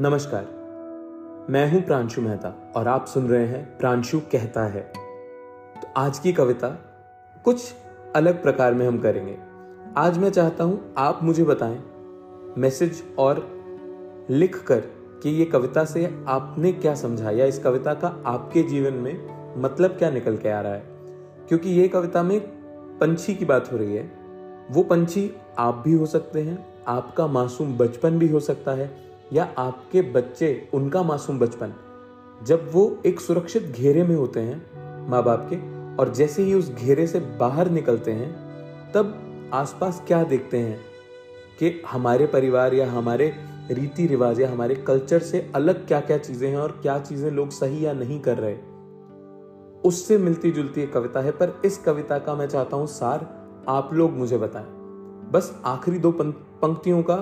नमस्कार। मैं हूँ प्रांशु मेहता और आप सुन रहे हैं प्रांशु कहता है। तो आज की कविता कुछ अलग प्रकार में हम करेंगे। आज मैं चाहता हूँ आप मुझे बताएँ, मैसेज और लिख कर कि ये कविता से आपने क्या समझा या इस कविता का आपके जीवन में मतलब क्या निकल के आ रहा है? क्योंकि ये कविता में पंछी की बात हो रही है। वो पंछी आप भी हो सकते हैं, आपका मासूम बचपन भी हो सकता है या आपके बच्चे, उनका मासूम बचपन, जब वो एक सुरक्षित घेरे में होते हैं माँ बाप के, और जैसे ही उस घेरे से बाहर निकलते हैं, तब आसपास क्या देखते हैं कि हमारे परिवार या हमारे रीति रिवाज या हमारे कल्चर से अलग क्या क्या चीज़ें हैं और क्या चीज़ें लोग सही या नहीं कर रहे? उससे मिलती जुलती एक कविता है, पर इस कविता का मैं चाहता हूँ सार आप लोग मुझे बताएँ। बस आखिरी दो पंक्तियों का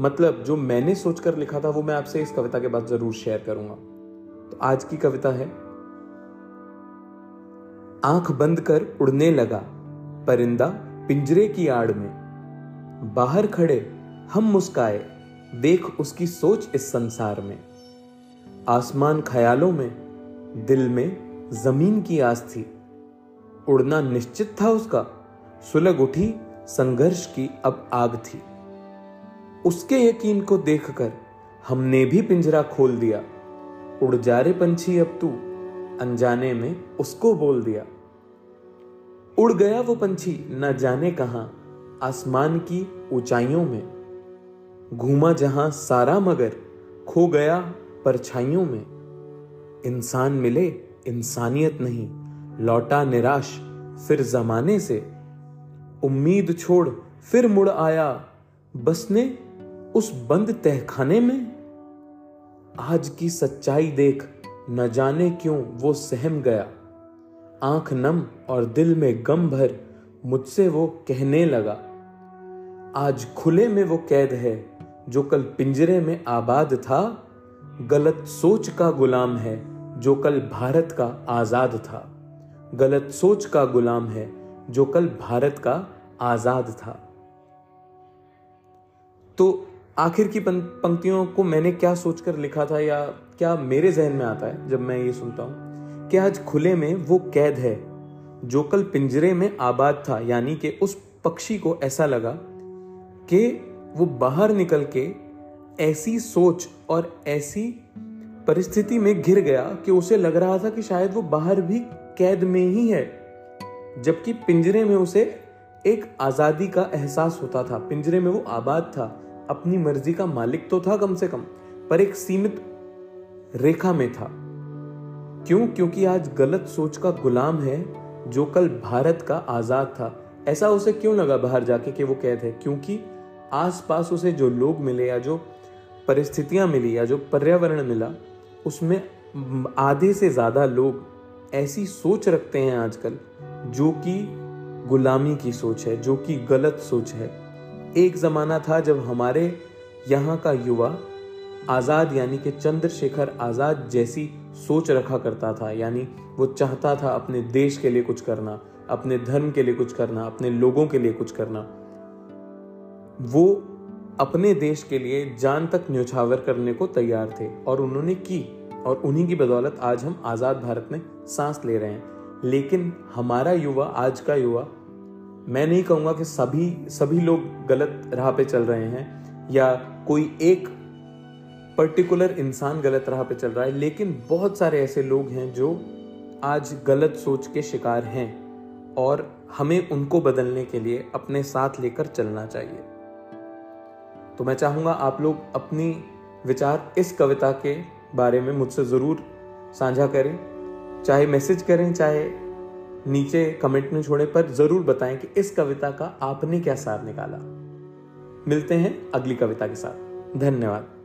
मतलब जो मैंने सोचकर लिखा था वो मैं आपसे इस कविता के बाद ज़रूर शेयर करूँगा। तो आज की कविता है, आँख बंद कर उड़ने लगा, परिंदा पिंजरे की आड़ में। बाहर खड़े, हम मुस्काए, देख उसकी सोच इस संसार में। आसमान ख्यालों में, दिल में ज़मीन की आस थी। उड़ना निश्चित था उसका, सुलग उठी संघर्ष की अब आग थी। उसके यकीन को देखकर हमने भी पिंजरा खोल दिया। उड़ जा रे पंछी अब तू, अनजाने में उसको बोल दिया। उड़ गया वो पंछी, न जाने कहा, आसमान की ऊंचाइयों में। घूमा जहाँ सारा मगर, खो गया परछाइयों में। इंसान मिले, इंसानियत नहीं, लौटा निराश, फिर जमाने से। उम्मीद छोड़, फिर मुड़ आया, बसने उस बंद तहखाने में? आज की सच्चाई देख न जाने क्यों वो सहम गया। आँख नम और दिल में गम भर मुझसे वो कहने लगा। आज खुले में वो कैद है, जो कल पिंजरे में आबाद था, गलत सोच का गुलाम है, जो कल भारत का आज़ाद था। गलत सोच का गुलाम है, जो कल भारत का आज़ाद था। तो आखिर की पंक्तियों को मैंने क्या सोचकर लिखा था या क्या मेरे जहन में आता है जब मैं ये सुनता हूँ? कि आज खुले में वो कैद है जो कल पिंजरे में आबाद था, यानी कि उस पक्षी को ऐसा लगा कि वो बाहर निकल के ऐसी सोच और ऐसी परिस्थिति में घिर गया कि उसे लग रहा था कि शायद वो बाहर भी कैद में ही है, जबकि पिंजरे में उसे एक आज़ादी का एहसास होता था। पिंजरे में वो आबाद था। अपनी मर्ज़ी का मालिक तो था कम से कम, पर एक सीमित रेखा में था। क्यों? क्योंकि आज गलत सोच का गुलाम है जो कल भारत का आज़ाद था। ऐसा उसे क्यों लगा बाहर जाके कि वो कैद है? क्योंकि आसपास उसे जो लोग मिले या जो परिस्थितियाँ मिली या जो पर्यावरण मिला, उसमें आधे से ज़्यादा लोग ऐसी सोच रखते हैं आजकल, जो कि गुलामी की सोच है, जो कि गलत सोच है। एक ज़माना था जब हमारे यहाँ का युवा आज़ाद यानी कि चंद्रशेखर आज़ाद जैसी सोच रखा करता था, यानी वो चाहता था अपने देश के लिए कुछ करना, अपने धर्म के लिए कुछ करना, अपने लोगों के लिए कुछ करना। वो अपने देश के लिए जान तक न्यौछावर करने को तैयार थे और उन्होंने की और उन्हीं की बदौलत आज हम आज़ाद भारत में सांस ले रहे हैं। लेकिन हमारा युवा, आज का युवा मैं नहीं कहूँगा कि सभी सभी लोग गलत राह पे चल रहे हैं या कोई एक पर्टिकुलर इंसान गलत राह पे चल रहा है, लेकिन बहुत सारे ऐसे लोग हैं जो आज गलत सोच के शिकार हैं और हमें उनको बदलने के लिए अपने साथ लेकर चलना चाहिए। तो मैं चाहूँगा आप लोग अपनी विचार इस कविता के बारे में मुझसे ज़रूर साझा करें, चाहे मैसेज करें, चाहे नीचे कमेंट में छोड़े, पर ज़रूर बताएँ कि इस कविता का आपने क्या सार निकाला। मिलते हैं अगली कविता के साथ। धन्यवाद।